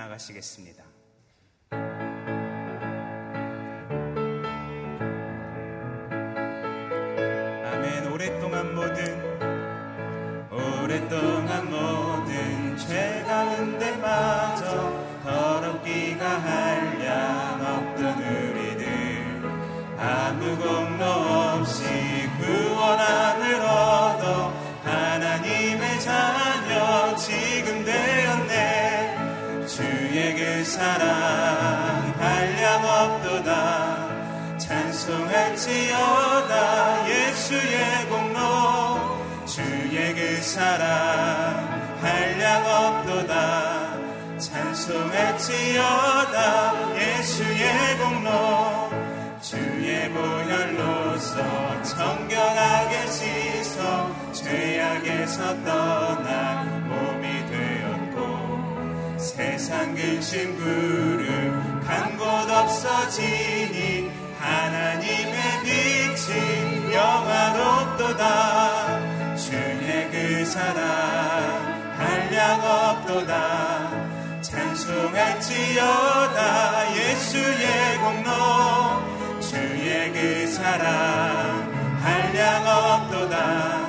나아가시겠습니다. 사랑 한량 없도다. 찬송할지어다. 예수의 공로. 주의 보혈로서 정결하게 씻어 죄악에서 떠난 몸이 되었고 세상 근심 구름 간곳 없어지니 하나님의 빛이 영화롭도다 사랑 한량 없도다. 찬송할지어다. 예수의 공로. 주의 그 사랑 한량 없도다.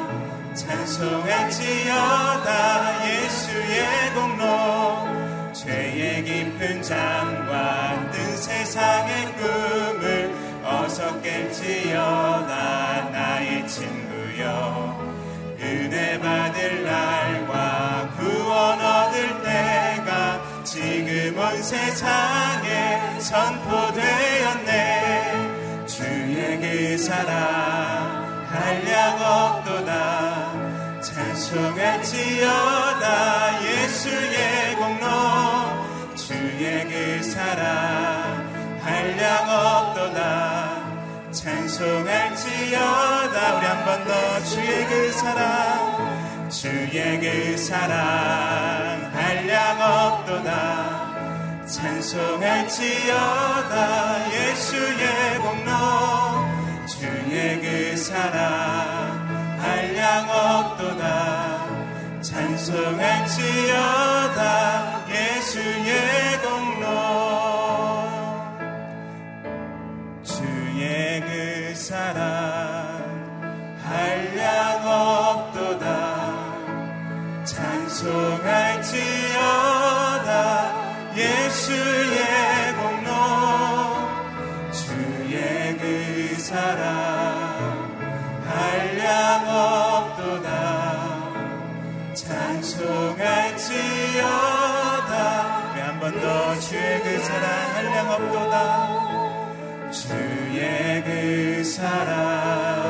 찬송할지어다. 예수의 공로. 죄의 깊은 잠과 뜬 세상의 꿈을 어서 깰지어다. 나의 친구여 은혜 받을 날과 구원 얻을 때가 지금 온 세상에 선포되었네. 주의 그 사랑 한량 없도다 찬송할지어다 예수의 공로. 주의 그 사랑 한량 없도다 찬송할지어다. 우리 한 번 더 주의 그 사랑 주의 그 사랑 한량 없도다. 찬송할지어다 예수의 공로. 주의 그 사랑 한량 없도다. 찬송할지어다 예수의 공로. 주의 그 사랑 찬송할지어다 예수의 공로. 주의 그 사랑 한량 없도다. 찬송할지어다. 우리 한번 더 주의 그 사랑 한량 없도다. 주의 그 사랑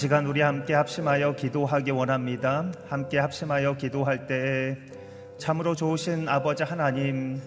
시간 우리 함께 합심하여 기도하기 원합니다. 함께 합심하여 기도할 때 참으로 좋으신 아버지 하나님,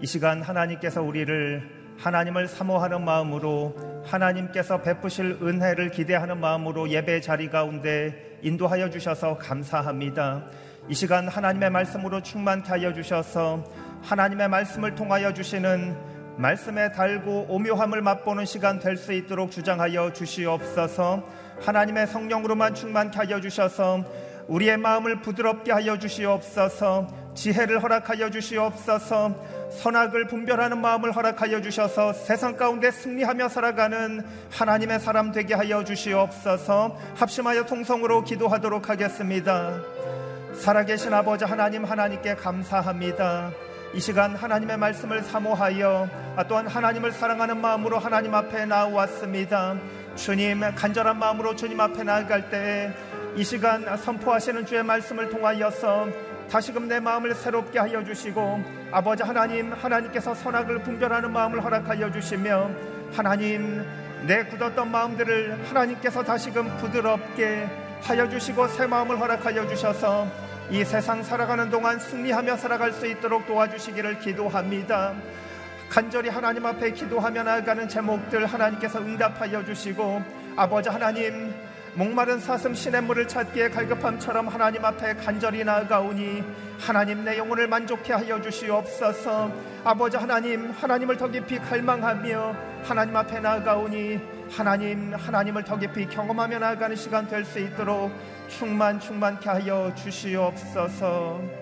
이 시간 하나님께서 우리를 하나님을 사모하는 마음으로 하나님께서 베푸실 은혜를 기대하는 마음으로 예배 자리 가운데 인도하여 주셔서 감사합니다. 이 시간 하나님의 말씀으로 충만케 하여 주셔서 하나님의 말씀을 통하여 주시는 말씀에 달고 오묘함을 맛보는 시간 될 수 있도록 주장하여 주시옵소서. 하나님의 성령으로만 충만케 하여 주셔서 우리의 마음을 부드럽게 하여 주시옵소서 지혜를 허락하여 주시옵소서 선악을 분별하는 마음을 허락하여 주셔서 세상 가운데 승리하며 살아가는 하나님의 사람 되게 하여 주시옵소서 합심하여 통성으로 기도하도록 하겠습니다. 살아계신 아버지 하나님 하나님께 감사합니다. 이 시간 하나님의 말씀을 사모하여 또한 하나님을 사랑하는 마음으로 하나님 앞에 나왔습니다 주님 간절한 마음으로 주님 앞에 나아갈 때에 이 시간 선포하시는 주의 말씀을 통하여서 다시금 내 마음을 새롭게 하여 주시고 아버지 하나님 하나님께서 선악을 분별하는 마음을 허락하여 주시며 하나님 내 굳었던 마음들을 하나님께서 다시금 부드럽게 하여 주시고 새 마음을 허락하여 주셔서 이 세상 살아가는 동안 승리하며 살아갈 수 있도록 도와주시기를 기도합니다. 간절히 하나님 앞에 기도하며 나아가는 제목들 하나님께서 응답하여 주시고 아버지 하나님 목마른 사슴 시냇물을 찾기에 갈급함처럼 하나님 앞에 간절히 나아가오니 하나님 내 영혼을 만족해 하여 주시옵소서. 아버지 하나님 하나님을 더 깊이 갈망하며 하나님 앞에 나아가오니 하나님 하나님을 더 깊이 경험하며 나아가는 시간 될 수 있도록 충만 충만케 하여 주시옵소서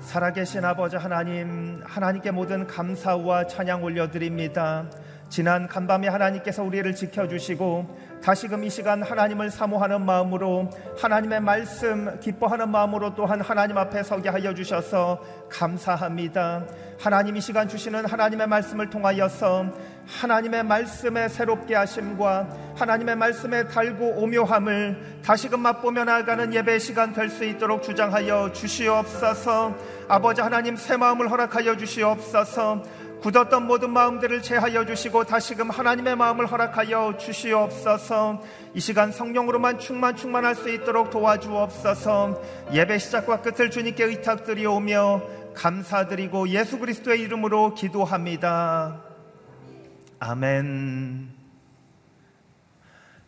살아계신 아버지 하나님, 하나님께 모든 감사와 찬양 올려드립니다. 지난 간밤에 하나님께서 우리를 지켜주시고 다시금 이 시간 하나님을 사모하는 마음으로 하나님의 말씀 기뻐하는 마음으로 또한 하나님 앞에 서게 하여 주셔서 감사합니다. 하나님 이 시간 주시는 하나님의 말씀을 통하여서 하나님의 말씀에 새롭게 하심과 하나님의 말씀에 달고 오묘함을 다시금 맛보며 나아가는 예배 시간 될 수 있도록 주장하여 주시옵소서 아버지 하나님 새 마음을 허락하여 주시옵소서 굳었던 모든 마음들을 제하여 주시고 다시금 하나님의 마음을 허락하여 주시옵소서 이 시간 성령으로만 충만 충만할 수 있도록 도와주옵소서 예배 시작과 끝을 주님께 의탁드리오며 감사드리고 예수 그리스도의 이름으로 기도합니다. 아멘.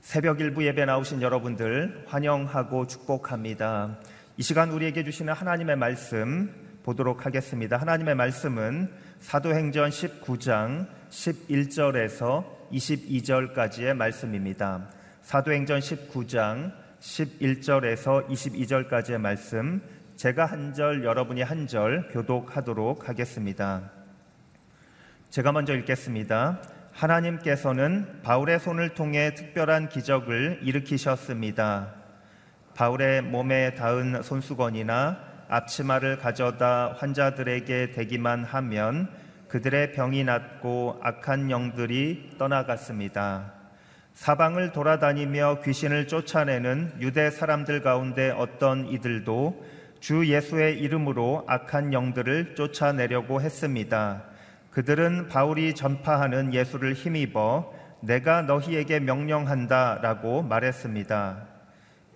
새벽 일부 예배 나오신 여러분들 환영하고 축복합니다. 이 시간 우리에게 주시는 하나님의 말씀 보도록 하겠습니다. 하나님의 말씀은 사도행전 19장 11절에서 22절까지의 말씀입니다. 사도행전 19장 11절에서 22절까지의 말씀 제가 한 절 여러분이 한 절 교독하도록 하겠습니다. 제가 먼저 읽겠습니다. 하나님께서는 바울의 손을 통해 특별한 기적을 일으키셨습니다. 바울의 몸에 닿은 손수건이나 앞치마를 가져다 환자들에게 대기만 하면 그들의 병이 낫고 악한 영들이 떠나갔습니다. 사방을 돌아다니며 귀신을 쫓아내는 유대 사람들 가운데 어떤 이들도 주 예수의 이름으로 악한 영들을 쫓아내려고 했습니다. 그들은 바울이 전파하는 예수를 힘입어 내가 너희에게 명령한다 라고 말했습니다.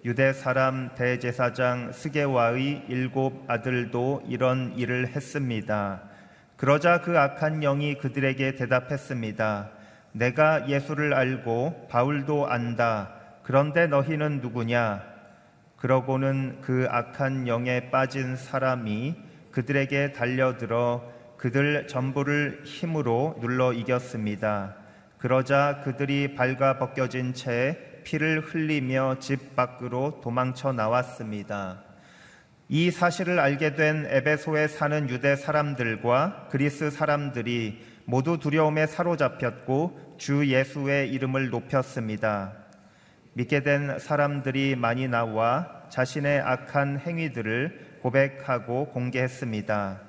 유대 사람 대제사장 스게와의 일곱 아들도 이런 일을 했습니다. 그러자 그 악한 영이 그들에게 대답했습니다. 내가 예수를 알고 바울도 안다. 그런데 너희는 누구냐? 그러고는 그 악한 영에 빠진 사람이 그들에게 달려들어 그들 전부를 힘으로 눌러 이겼습니다. 그러자 그들이 발가 벗겨진 채 피를 흘리며 집 밖으로 도망쳐 나왔습니다. 이 사실을 알게 된 에베소에 사는 유대 사람들과 그리스 사람들이 모두 두려움에 사로잡혔고 주 예수의 이름을 높였습니다. 믿게 된 사람들이 많이 나와 자신의 악한 행위들을 고백하고 공개했습니다.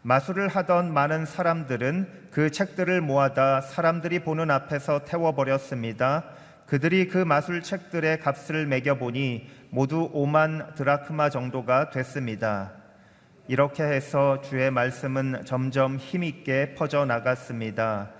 마술을 하던 많은 사람들은 그 책들을 모아다 사람들이 보는 앞에서 태워버렸습니다. 그들이 그 마술 책들의 값을 매겨보니 모두 5만 드라크마 정도가 됐습니다. 이렇게 해서 주의 말씀은 점점 힘있게 퍼져 나갔습니다.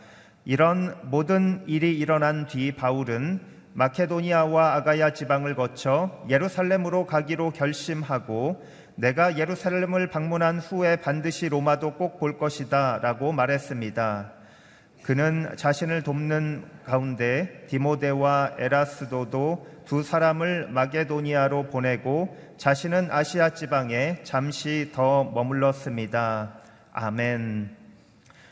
이런 모든 일이 일어난 뒤 바울은 마케도니아와 아가야 지방을 거쳐 예루살렘으로 가기로 결심하고 내가 예루살렘을 방문한 후에 반드시 로마도 꼭 볼 것이다 라고 말했습니다. 그는 자신을 돕는 가운데 디모데와 에라스도도 두 사람을 마게도니아로 보내고 자신은 아시아 지방에 잠시 더 머물렀습니다. 아멘.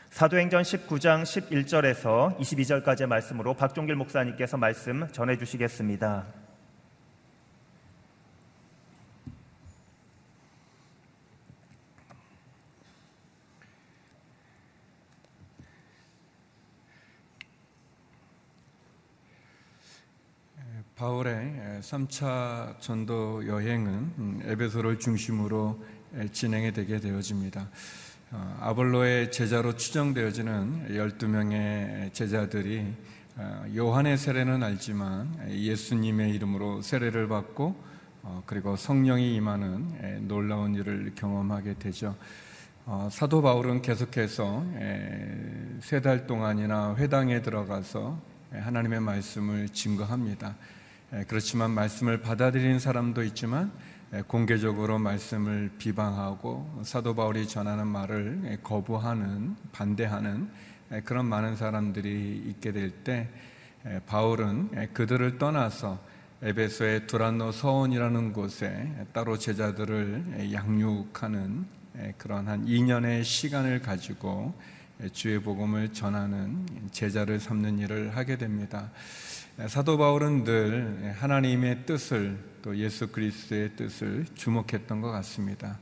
사도행전 19장 11절에서 22절까지의 말씀으로 박종길 목사님께서 말씀 전해 주시겠습니다. 바울의 3차 전도 여행은 음, 에베소를 중심으로 진행이 되게 되어집니다. 어, 아볼로의 제자로 추정되어지는 12명의 제자들이 어, 요한의 세례는 알지만 예수님의 이름으로 세례를 받고 어, 그리고 성령이 임하는 놀라운 일을 경험하게 되죠. 사도 바울은 계속해서 세 달 동안이나 회당에 들어가서 하나님의 말씀을 증거합니다. 예, 그렇지만 말씀을 받아들이는 사람도 있지만 예, 공개적으로 말씀을 비방하고 사도 바울이 전하는 말을 예, 거부하는 반대하는 그런 많은 사람들이 있게 될 때 바울은 그들을 떠나서 에베소의 두란노 서원이라는 곳에 따로 제자들을 양육하는 그런 한 2년의 시간을 가지고 주의 복음을 전하는 제자를 삼는 일을 하게 됩니다. 사도 바울은 늘 하나님의 뜻을 또 예수 그리스도의 뜻을 주목했던 것 같습니다.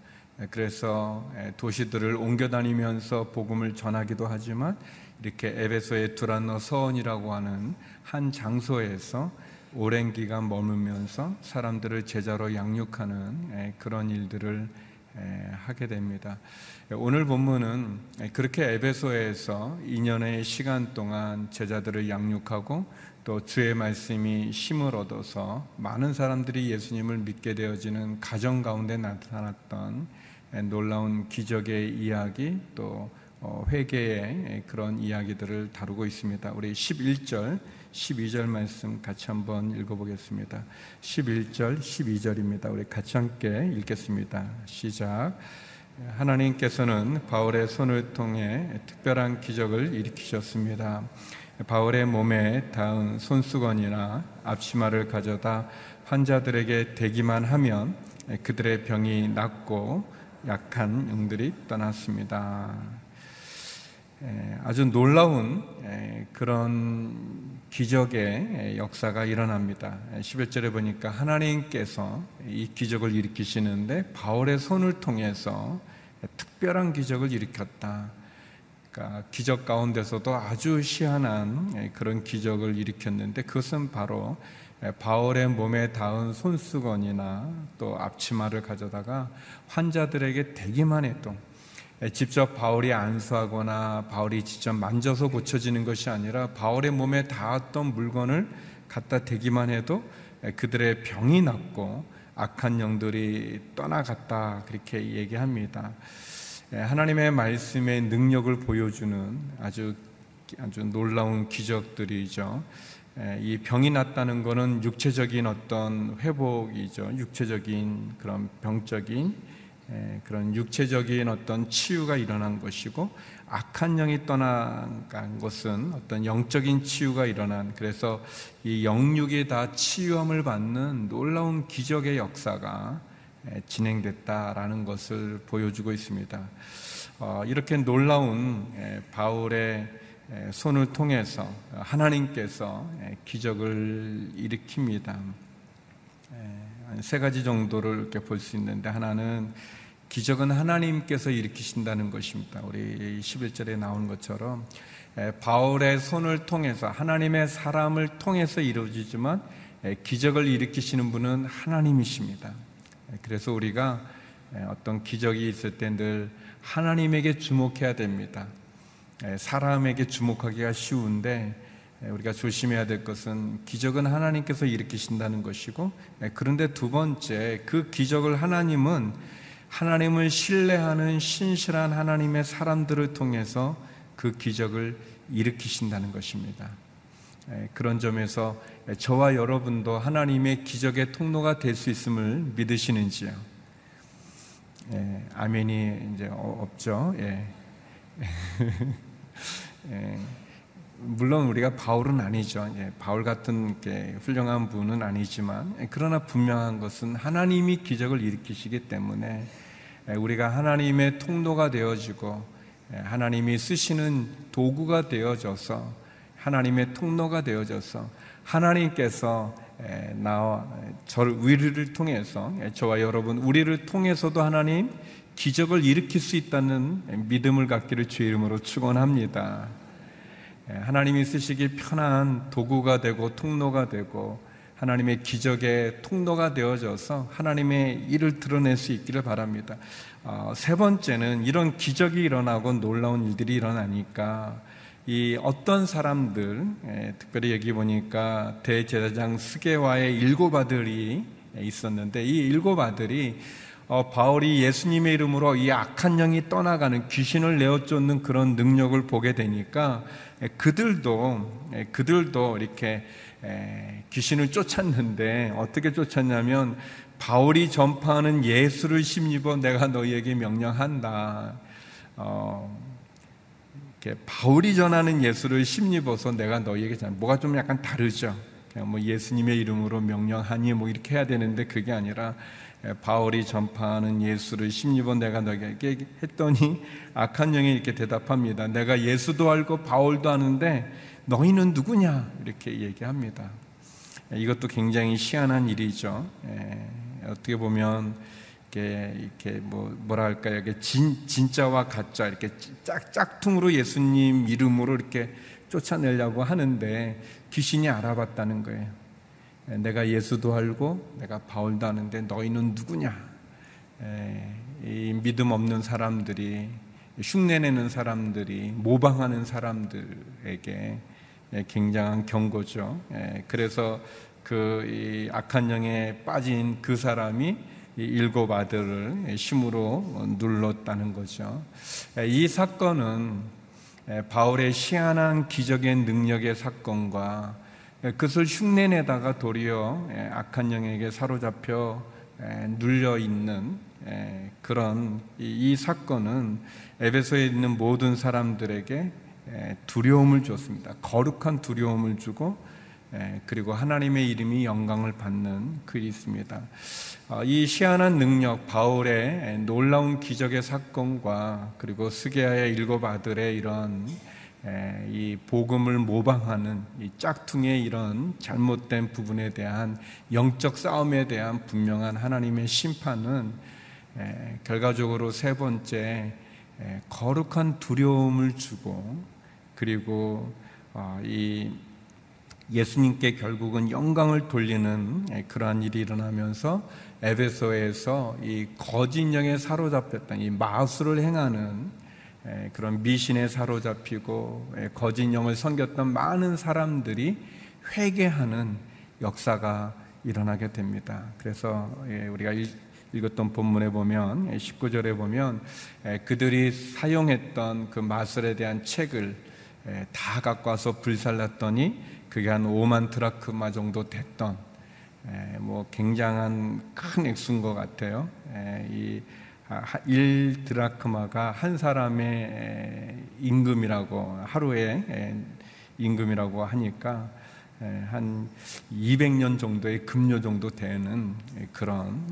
그래서 도시들을 옮겨 다니면서 복음을 전하기도 하지만 이렇게 에베소의 두란노 서원이라고 하는 한 장소에서 오랜 기간 머물면서 사람들을 제자로 양육하는 그런 일들을 하게 됩니다. 오늘 본문은 그렇게 에베소에서 2년의 시간 동안 제자들을 양육하고 또 주의 말씀이 힘을 얻어서 많은 사람들이 예수님을 믿게 되어지는 가정 가운데 나타났던 놀라운 기적의 이야기 또 어, 회개의 그런 이야기들을 다루고 있습니다. 우리 11절, 12절 말씀 같이 한번 읽어보겠습니다. 11절, 12절입니다. 우리 같이 함께 읽겠습니다. 시작. 하나님께서는 바울의 손을 통해 특별한 기적을 일으키셨습니다. 바울의 몸에 닿은 손수건이나 앞치마를 가져다 환자들에게 대기만 하면 그들의 병이 낫고 약한 영들이 떠났습니다. 아주 놀라운 그런 기적의 역사가 일어납니다. 11절에 보니까 하나님께서 이 기적을 일으키시는데 바울의 손을 통해서 특별한 기적을 일으켰다. 그러니까 기적 가운데서도 아주 희한한 예, 그런 기적을 일으켰는데 그것은 바로 예, 바울의 몸에 닿은 손수건이나 또 앞치마를 가져다가 환자들에게 대기만 해도 예, 직접 바울이 안수하거나 바울이 직접 만져서 고쳐지는 것이 아니라 바울의 몸에 닿았던 물건을 갖다 대기만 해도 그들의 병이 낫고 악한 영들이 떠나갔다 그렇게 얘기합니다. 예, 하나님의 말씀의 능력을 보여주는 아주 아주 놀라운 기적들이죠. 예, 이 병이 났다는 것은 육체적인 어떤 회복이죠. 육체적인 그런 병적인 예, 그런 육체적인 어떤 치유가 일어난 것이고 악한 영이 떠나간 것은 어떤 영적인 치유가 일어난 그래서 이 영육이 다 치유함을 받는 놀라운 기적의 역사가 진행됐다라는 것을 보여주고 있습니다. 어, 이렇게 놀라운 바울의 손을 통해서 하나님께서 기적을 일으킵니다. 세 가지 정도를 이렇게 볼 수 있는데 하나는 기적은 하나님께서 일으키신다는 것입니다. 우리 11절에 나온 것처럼 바울의 손을 통해서 하나님의 사람을 통해서 이루어지지만 기적을 일으키시는 분은 하나님이십니다. 그래서 우리가 어떤 기적이 있을 때 늘 하나님에게 주목해야 됩니다. 사람에게 주목하기가 쉬운데 우리가 조심해야 될 것은 기적은 하나님께서 일으키신다는 것이고 그런데 두 번째 그 기적을 하나님은 하나님을 신뢰하는 신실한 하나님의 사람들을 통해서 그 기적을 일으키신다는 것입니다. 그런 점에서 저와 여러분도 하나님의 기적의 통로가 될 수 있음을 믿으시는지요? 예, 아멘이 이제 없죠. 예. 예. 물론 우리가 바울은 아니죠. 예, 바울 같은 훌륭한 분은 아니지만 예, 그러나 분명한 것은 하나님이 기적을 일으키시기 때문에 예, 우리가 하나님의 통로가 되어지고 예, 하나님이 쓰시는 도구가 되어져서 하나님의 통로가 되어져서 하나님께서 예, 나와 저를 우리를 통해서 예, 저와 여러분 우리를 통해서도 하나님 기적을 일으킬 수 있다는 믿음을 갖기를 주의 이름으로 축원합니다. 예, 하나님이 쓰시기 편한 도구가 되고 통로가 되고 하나님의 기적의 통로가 되어져서 하나님의 일을 드러낼 수 있기를 바랍니다. 어, 세 번째는 이런 기적이 일어나고 놀라운 일들이 일어나니까 이 어떤 사람들, 예, 특별히 여기 보니까 대제사장 스게와의 일곱 아들이 있었는데 이 일곱 아들이 어, 바울이 예수님의 이름으로 이 악한 영이 떠나가는 귀신을 내어 쫓는 그런 능력을 보게 되니까 예, 그들도 예, 그들도 이렇게 예, 귀신을 쫓았는데 어떻게 쫓았냐면 바울이 전파하는 예수를 심입어 내가 너희에게 명령한다. 어, 바울이 전하는 예수를 심입어서 내가 너희에게 전 뭐가 좀 약간 다르죠. 그냥 뭐 예수님의 이름으로 명령하니 뭐 이렇게 해야 되는데 그게 아니라 바울이 전파하는 예수를 심입어 내가 너에게 했더니 악한 영이 이렇게 대답합니다. 내가 예수도 알고 바울도 아는데 너희는 누구냐? 이렇게 얘기합니다. 이것도 굉장히 희한한 일이죠. 어떻게 보면 이렇게 이렇게 뭐 뭐라 할까요? 이렇게 진 진짜와 가짜 이렇게 짝 짝퉁으로 예수님 이름으로 이렇게 쫓아내려고 하는데 귀신이 알아봤다는 거예요. 내가 예수도 알고 내가 바울도 아는데 너희는 누구냐? 이 믿음 없는 사람들이 흉내내는 사람들이 모방하는 사람들에게 굉장한 경고죠. 그래서 그 악한 영에 빠진 그 사람이 일곱 아들을 힘으로 눌렀다는 거죠. 이 사건은 바울의 희한한 기적의 능력의 사건과 그것을 흉내내다가 도리어 악한 영에게 사로잡혀 눌려 있는 그런 이 사건은 에베소에 있는 모든 사람들에게 두려움을 줬습니다. 거룩한 두려움을 주고 그리고 하나님의 이름이 영광을 받는 글이 있습니다. 어, 이 희한한 능력, 바울의 놀라운 기적의 사건과 그리고 스게아의 일곱 아들의 이런 이 복음을 모방하는 이 짝퉁의 이런 잘못된 부분에 대한 영적 싸움에 대한 분명한 하나님의 심판은 결과적으로 세 번째 거룩한 두려움을 주고 그리고 어, 이 예수님께 결국은 영광을 돌리는 그러한 일이 일어나면서 에베소에서 이 거짓 영에 사로잡혔던 이 마술을 행하는 그런 미신에 사로잡히고 거짓 영을 섬겼던 많은 사람들이 회개하는 역사가 일어나게 됩니다. 그래서 우리가 읽었던 본문에 보면 19절에 보면 그들이 사용했던 그 마술에 대한 책을 다 갖고 와서 불살랐더니 그게 한 5만 트라크마 정도 됐던 에, 뭐 굉장한 큰 액수인 것 같아요. 에, 이 1드라크마가 아, 한 사람의 임금이라고 하루의 임금이라고 하니까 한 200년 정도의 급료 정도 되는 그런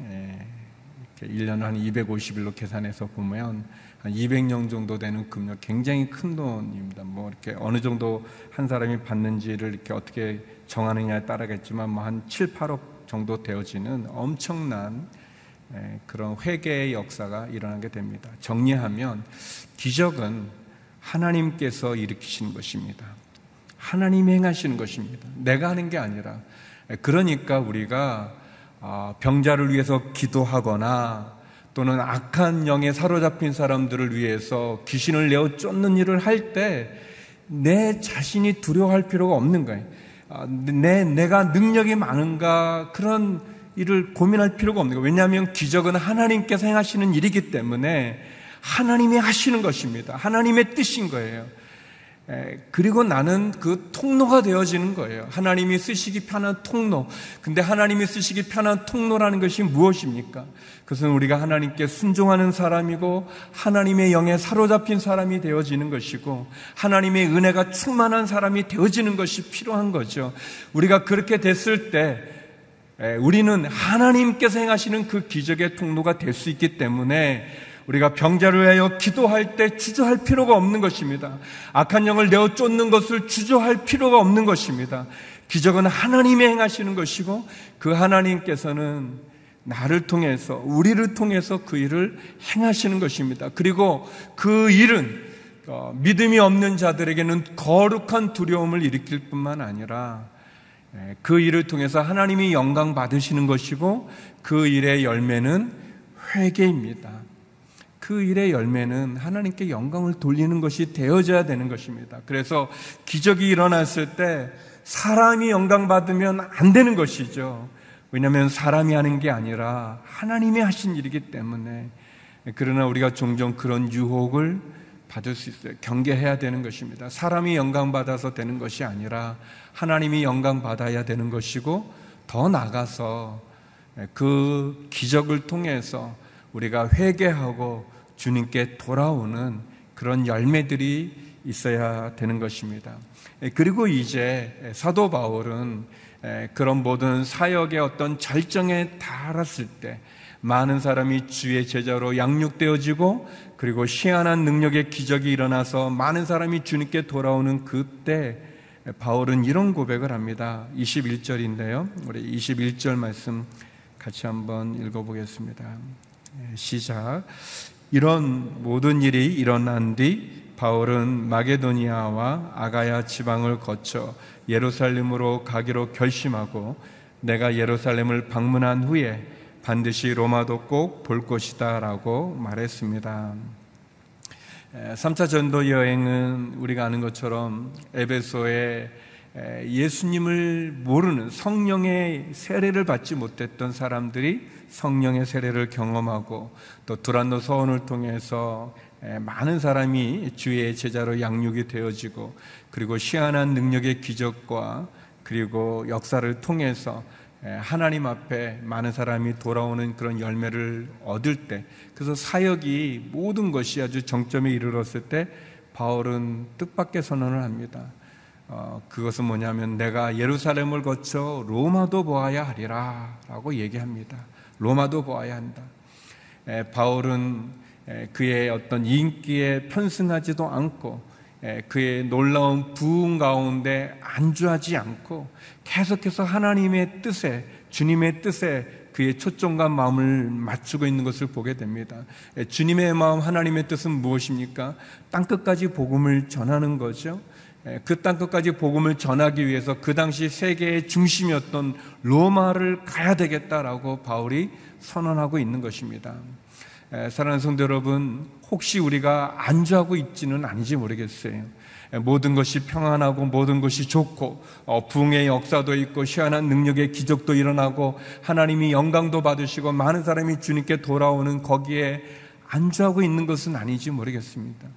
1년 한 250일로 계산해서 보면 한 200년 정도 되는 금요 굉장히 큰 돈입니다. 뭐 이렇게 어느 정도 한 사람이 받는지를 이렇게 어떻게 정하느냐에 따라겠지만 뭐 한 7, 8억 정도 되어지는 엄청난 그런 회개의 역사가 일어나게 됩니다. 정리하면 기적은 하나님께서 일으키시는 것입니다. 하나님이 행하시는 것입니다. 내가 하는 게 아니라 그러니까 우리가 아, 병자를 위해서 기도하거나 또는 악한 영에 사로잡힌 사람들을 위해서 귀신을 내어 쫓는 일을 할 때 내 자신이 두려워할 필요가 없는 거예요. 아, 내, 내가 능력이 많은가 그런 일을 고민할 필요가 없는 거예요. 왜냐하면 기적은 하나님께서 행하시는 일이기 때문에 하나님이 하시는 것입니다. 하나님의 뜻인 거예요. 그리고 나는 그 통로가 되어지는 거예요. 하나님이 쓰시기 편한 통로. 근데 하나님이 쓰시기 편한 통로라는 것이 무엇입니까? 그것은 우리가 하나님께 순종하는 사람이고 하나님의 영에 사로잡힌 사람이 되어지는 것이고 하나님의 은혜가 충만한 사람이 되어지는 것이 필요한 거죠. 우리가 그렇게 됐을 때 우리는 하나님께서 행하시는 그 기적의 통로가 될 수 있기 때문에 우리가 병자를 위하여 기도할 때 주저할 필요가 없는 것입니다. 악한 영을 내어 쫓는 것을 주저할 필요가 없는 것입니다. 기적은 하나님이 행하시는 것이고 그 하나님께서는 나를 통해서 우리를 통해서 그 일을 행하시는 것입니다. 그리고 그 일은 어, 믿음이 없는 자들에게는 거룩한 두려움을 일으킬 뿐만 아니라 예, 그 일을 통해서 하나님이 영광 받으시는 것이고 그 일의 열매는 회개입니다. 그 일의 열매는 하나님께 영광을 돌리는 것이 되어져야 되는 것입니다. 그래서 기적이 일어났을 때 사람이 영광 받으면 안 되는 것이죠. 왜냐하면 사람이 하는 게 아니라 하나님이 하신 일이기 때문에 그러나 우리가 종종 그런 유혹을 받을 수 있어요. 경계해야 되는 것입니다. 사람이 영광 받아서 되는 것이 아니라 하나님이 영광 받아야 되는 것이고 더 나가서 그 기적을 통해서 우리가 회개하고 주님께 돌아오는 그런 열매들이 있어야 되는 것입니다. 그리고 이제 사도 바울은 그런 모든 사역의 어떤 절정에 달았을 때 많은 사람이 주의 제자로 양육되어지고 그리고 시한한 능력의 기적이 일어나서 많은 사람이 주님께 돌아오는 그때 바울은 이런 고백을 합니다. 21절인데요. 우리 21절 말씀 같이 한번 읽어보겠습니다. 시작. 이런 모든 일이 일어난 뒤 바울은 마게도니아와 아가야 지방을 거쳐 예루살렘으로 가기로 결심하고 내가 예루살렘을 방문한 후에 반드시 로마도 꼭 볼 것이다 라고 말했습니다. 3차 전도 여행은 우리가 아는 것처럼 에베소에 예수님을 모르는 성령의 세례를 받지 못했던 사람들이 성령의 세례를 경험하고 또 두란노 서원을 통해서 많은 사람이 주의 제자로 양육이 되어지고 그리고 시한한 능력의 기적과 그리고 역사를 통해서 하나님 앞에 많은 사람이 돌아오는 그런 열매를 얻을 때 그래서 사역이 모든 것이 아주 정점에 이르렀을 때 바울은 뜻밖의 선언을 합니다. 어, 그것은 뭐냐면 내가 예루살렘을 거쳐 로마도 보아야 하리라 라고 얘기합니다. 로마도 보아야 한다. 에, 바울은 에, 그의 어떤 인기에 편승하지도 않고 에, 그의 놀라운 부흥 가운데 안주하지 않고 계속해서 하나님의 뜻에 주님의 뜻에 그의 초점과 마음을 맞추고 있는 것을 보게 됩니다. 주님의 마음, 하나님의 뜻은 무엇입니까? 땅끝까지 복음을 전하는 거죠. 예, 그 땅 끝까지 복음을 전하기 위해서 그 당시 세계의 중심이었던 로마를 가야 되겠다라고 바울이 선언하고 있는 것입니다. 예, 사랑하는 성도 여러분, 혹시 우리가 안주하고 있지는 아닌지 모르겠어요. 예, 모든 것이 평안하고 모든 것이 좋고 어, 부흥의 역사도 있고 시원한 능력의 기적도 일어나고 하나님이 영광도 받으시고 많은 사람이 주님께 돌아오는 거기에 안주하고 있는 것은 아닌지 모르겠습니다.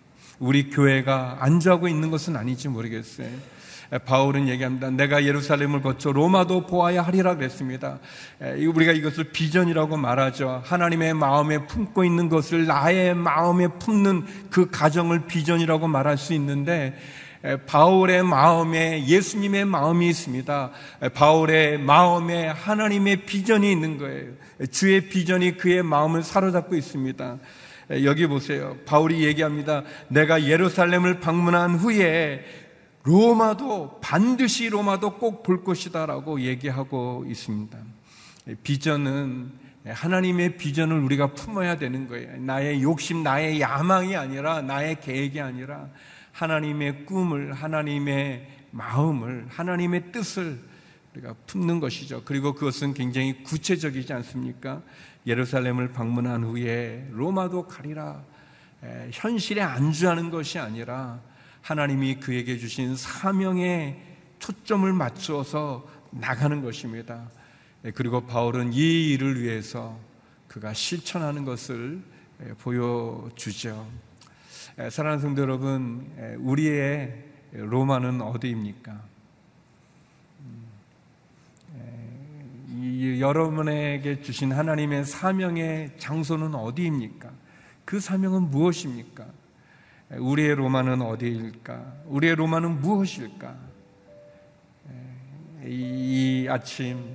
우리 교회가 안주하고 있는 것은 아닌지 모르겠어요. 바울은 얘기합니다. 내가 예루살렘을 거쳐 로마도 보아야 하리라 그랬습니다. 우리가 이것을 비전이라고 말하죠. 하나님의 마음에 품고 있는 것을 나의 마음에 품는 그 가정을 비전이라고 말할 수 있는데 바울의 마음에 예수님의 마음이 있습니다. 바울의 마음에 하나님의 비전이 있는 거예요. 주의 비전이 그의 마음을 사로잡고 있습니다. 여기 보세요. 바울이 얘기합니다. 내가 예루살렘을 방문한 후에 로마도 반드시 로마도 꼭 볼 것이다라고 얘기하고 있습니다. 비전은 하나님의 비전을 우리가 품어야 되는 거예요. 나의 욕심, 나의 야망이 아니라 나의 계획이 아니라 하나님의 꿈을, 하나님의 마음을, 하나님의 뜻을 우리가 품는 것이죠. 그리고 그것은 굉장히 구체적이지 않습니까? 예루살렘을 방문한 후에 로마도 가리라 현실에 안주하는 것이 아니라 하나님이 그에게 주신 사명에 초점을 맞추어서 나가는 것입니다. 그리고 바울은 이 일을 위해서 그가 실천하는 것을 보여주죠. 사랑하는 성도 여러분, 우리의 로마는 어디입니까? 여러분에게 주신 하나님의 사명의 장소는 어디입니까? 그 사명은 무엇입니까? 우리의 로마는 어디일까? 우리의 로마는 무엇일까? 이 아침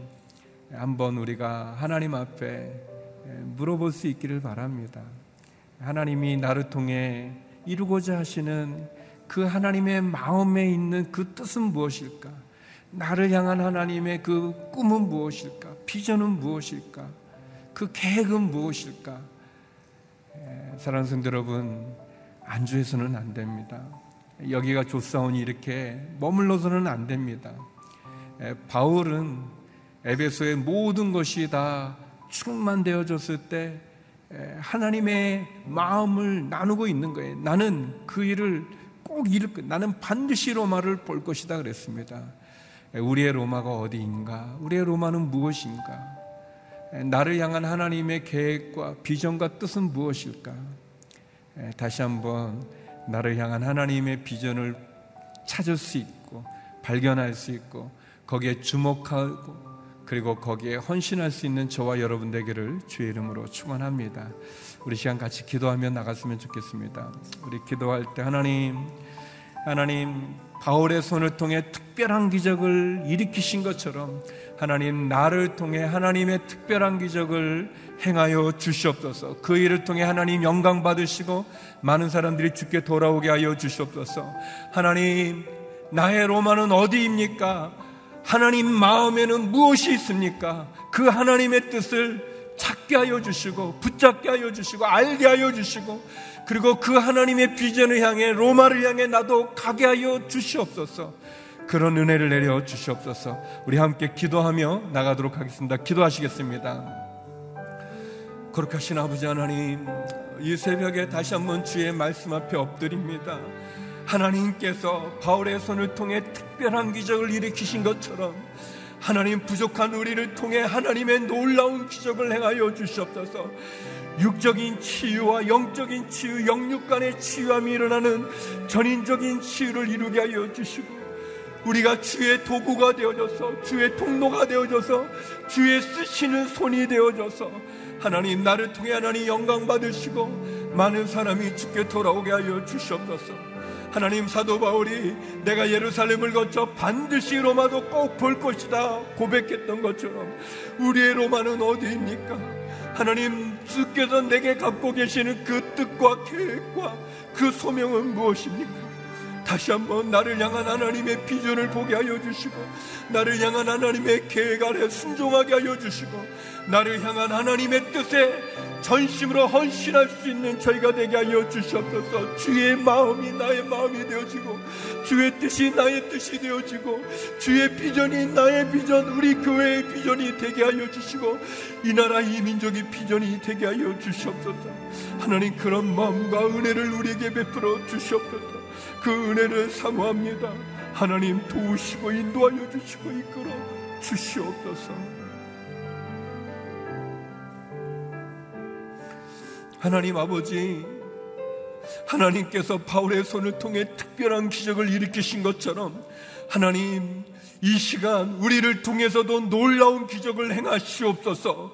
한번 우리가 하나님 앞에 물어볼 수 있기를 바랍니다. 하나님이 나를 통해 이루고자 하시는 그 하나님의 마음에 있는 그 뜻은 무엇일까? 나를 향한 하나님의 그 꿈은 무엇일까? 비전은 무엇일까? 그 계획은 무엇일까? 사랑하는 성도 여러분, 안주해서는 안 됩니다. 여기가 조사원이 이렇게 머물러서는 안 됩니다. 바울은 에베소의 모든 것이 다 충만되어졌을 때 하나님의 마음을 나누고 있는 거예요. 나는 그 일을 꼭 이룰 거, 나는 반드시 로마를 볼 것이다 그랬습니다. 우리의 로마가 어디인가? 우리의 로마는 무엇인가? 나를 향한 하나님의 계획과 비전과 뜻은 무엇일까? 다시 한번 나를 향한 하나님의 비전을 찾을 수 있고 발견할 수 있고 거기에 주목하고 그리고 거기에 헌신할 수 있는 저와 여러분 되기를 주의 이름으로 축원합니다. 우리 시간 같이 기도하며 나갔으면 좋겠습니다. 우리 기도할 때 하나님 하나님 바울의 손을 통해 특별한 기적을 일으키신 것처럼 하나님 나를 통해 하나님의 특별한 기적을 행하여 주시옵소서. 그 일을 통해 하나님 영광 받으시고 많은 사람들이 주께 돌아오게 하여 주시옵소서. 하나님 나의 로마는 어디입니까? 하나님 마음에는 무엇이 있습니까? 그 하나님의 뜻을 찾게 하여 주시고 붙잡게 하여 주시고 알게 하여 주시고 그리고 그 하나님의 비전을 향해 로마를 향해 나도 가게 하여 주시옵소서. 그런 은혜를 내려 주시옵소서. 우리 함께 기도하며 나가도록 하겠습니다. 기도하시겠습니다. 거룩하신 아버지 하나님, 이 새벽에 다시 한번 주의 말씀 앞에 엎드립니다. 하나님께서 바울의 손을 통해 특별한 기적을 일으키신 것처럼 하나님 부족한 우리를 통해 하나님의 놀라운 기적을 행하여 주시옵소서. 육적인 치유와 영적인 치유, 영육 간의 치유함이 일어나는 전인적인 치유를 이루게 하여 주시고 우리가 주의 도구가 되어져서 주의 통로가 되어져서 주의 쓰시는 손이 되어져서 하나님 나를 통해 하나님 영광 받으시고 많은 사람이 주께 돌아오게 하여 주시옵소서. 하나님 사도 바울이 내가 예루살렘을 거쳐 반드시 로마도 꼭 볼 것이다 고백했던 것처럼 우리의 로마는 어디입니까? 하나님 주께서 내게 갖고 계시는 그 뜻과 계획과 그 소명은 무엇입니까? 다시 한번 나를 향한 하나님의 비전을 보게 하여 주시고 나를 향한 하나님의 계획 아래 순종하게 하여 주시고 나를 향한 하나님의 뜻에 전심으로 헌신할 수 있는 저희가 되게 하여 주시옵소서. 주의 마음이 나의 마음이 되어지고 주의 뜻이 나의 뜻이 되어지고 주의 비전이 나의 비전 우리 교회의 비전이 되게 하여 주시고 이 나라 이 민족의 비전이 되게 하여 주시옵소서. 하나님 그런 마음과 은혜를 우리에게 베풀어 주시옵소서 그 은혜를 사모합니다. 하나님 도우시고 인도하여 주시고 이끌어 주시옵소서. 하나님 아버지, 하나님께서 바울의 손을 통해 특별한 기적을 일으키신 것처럼 하나님 이 시간 우리를 통해서도 놀라운 기적을 행하시옵소서.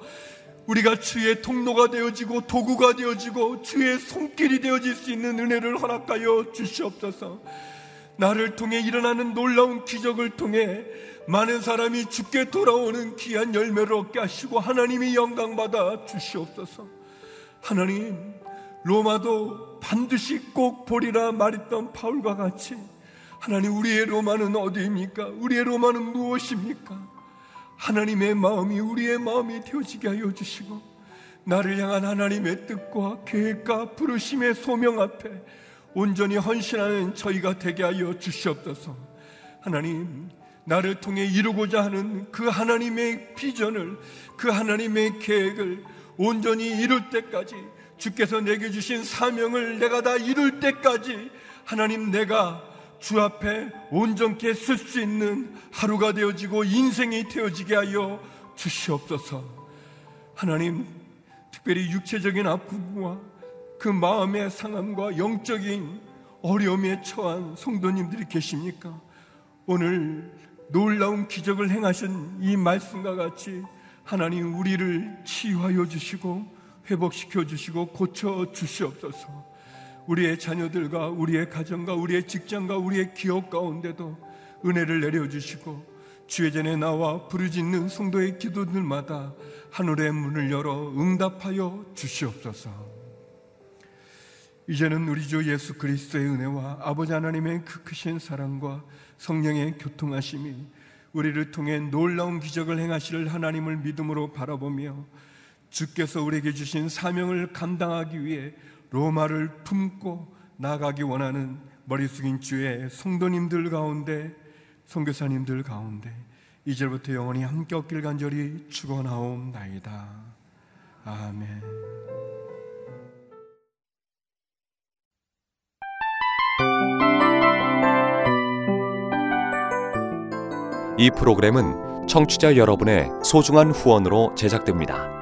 우리가 주의 통로가 되어지고 도구가 되어지고 주의 손길이 되어질 수 있는 은혜를 허락하여 주시옵소서. 나를 통해 일어나는 놀라운 기적을 통해 많은 사람이 죽게 돌아오는 귀한 열매를 얻게 하시고 하나님이 영광받아 주시옵소서. 하나님, 로마도 반드시 꼭 보리라 말했던 바울과 같이 하나님 우리의 로마는 어디입니까? 우리의 로마는 무엇입니까? 하나님의 마음이 우리의 마음이 되어지게 하여 주시고 나를 향한 하나님의 뜻과 계획과 부르심의 소명 앞에 온전히 헌신하는 저희가 되게 하여 주시옵소서. 하나님, 나를 통해 이루고자 하는 그 하나님의 비전을, 그 하나님의 계획을 온전히 이룰 때까지 주께서 내게 주신 사명을 내가 다 이룰 때까지 하나님 내가 주 앞에 온전케 쓸 수 있는 하루가 되어지고 인생이 되어지게 하여 주시옵소서. 하나님, 특별히 육체적인 아픔과 그 마음의 상함과 영적인 어려움에 처한 성도님들이 계십니까? 오늘 놀라운 기적을 행하신 이 말씀과 같이 하나님 우리를 치유하여 주시고 회복시켜 주시고 고쳐 주시옵소서. 우리의 자녀들과 우리의 가정과 우리의 직장과 우리의 기업 가운데도 은혜를 내려 주시고 주의 전에 나와 부르짖는 성도의 기도들마다 하늘의 문을 열어 응답하여 주시옵소서. 이제는 우리 주 예수 그리스도의 은혜와 아버지 하나님의 그 크신 사랑과 성령의 교통하심이 우리를 통해 놀라운 기적을 행하실 하나님을 믿음으로 바라보며 주께서 우리에게 주신 사명을 감당하기 위해 로마를 품고 나가기 원하는 머리 숙인 주의 성도님들 가운데 선교사님들 가운데 이제부터 영원히 함께 없길 간절히 축원하옵나이다. 아멘. 이 프로그램은 청취자 여러분의 소중한 후원으로 제작됩니다.